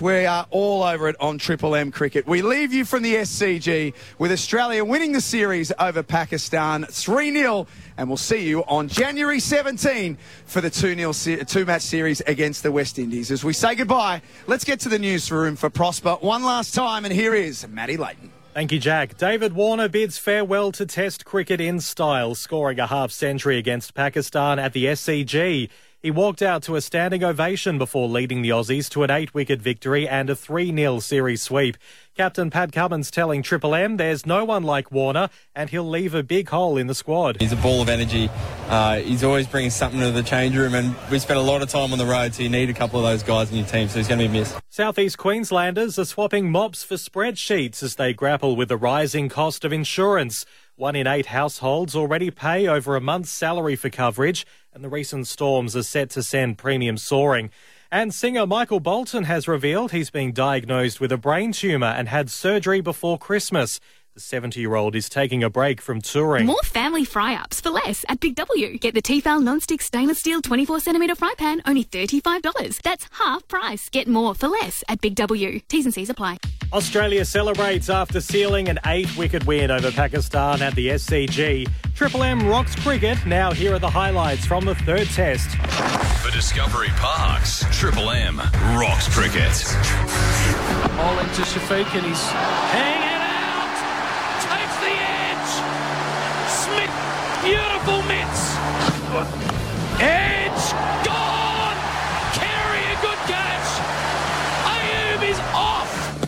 We are all over it on Triple M Cricket. We leave you from the SCG with Australia winning the series over Pakistan 3 0. And we'll see you on January 17 for the 2 0 two match series against the West Indies. As we say goodbye, let's get to the newsroom for Prospa one last time. And here is Matty Layton. Thank you, Jack. David Warner bids farewell to Test cricket in style, scoring a half century against Pakistan at the SCG. He walked out to a standing ovation before leading the Aussies to an eight wicket victory and a 3 0 series sweep. Captain Pat Cummins telling Triple M there's no one like Warner and he'll leave a big hole in the squad. He's a ball of energy. Uh, he's always bringing something to the change room, and we spent a lot of time on the road, so you need a couple of those guys in your team, so he's going to be missed. Southeast Queenslanders are swapping mops for spreadsheets as they grapple with the rising cost of insurance. One in eight households already pay over a month's salary for coverage, and the recent storms are set to send premiums soaring. And singer Michael Bolton has revealed he's being diagnosed with a brain tumour and had surgery before Christmas. The 70 year old is taking a break from touring. More family fry ups for less at Big W. Get the Tefal non-stick stainless steel 24 centimetre fry pan, only $35. That's half price. Get more for less at Big W. T's and C's apply. Australia celebrates after sealing an eight wicket win over Pakistan at the SCG. Triple M rocks cricket. Now, here are the highlights from the third test. For Discovery Parks, Triple M rocks cricket. All into Shafique and he's hanging out. Takes the edge. Smith, beautiful mitts. Edge, got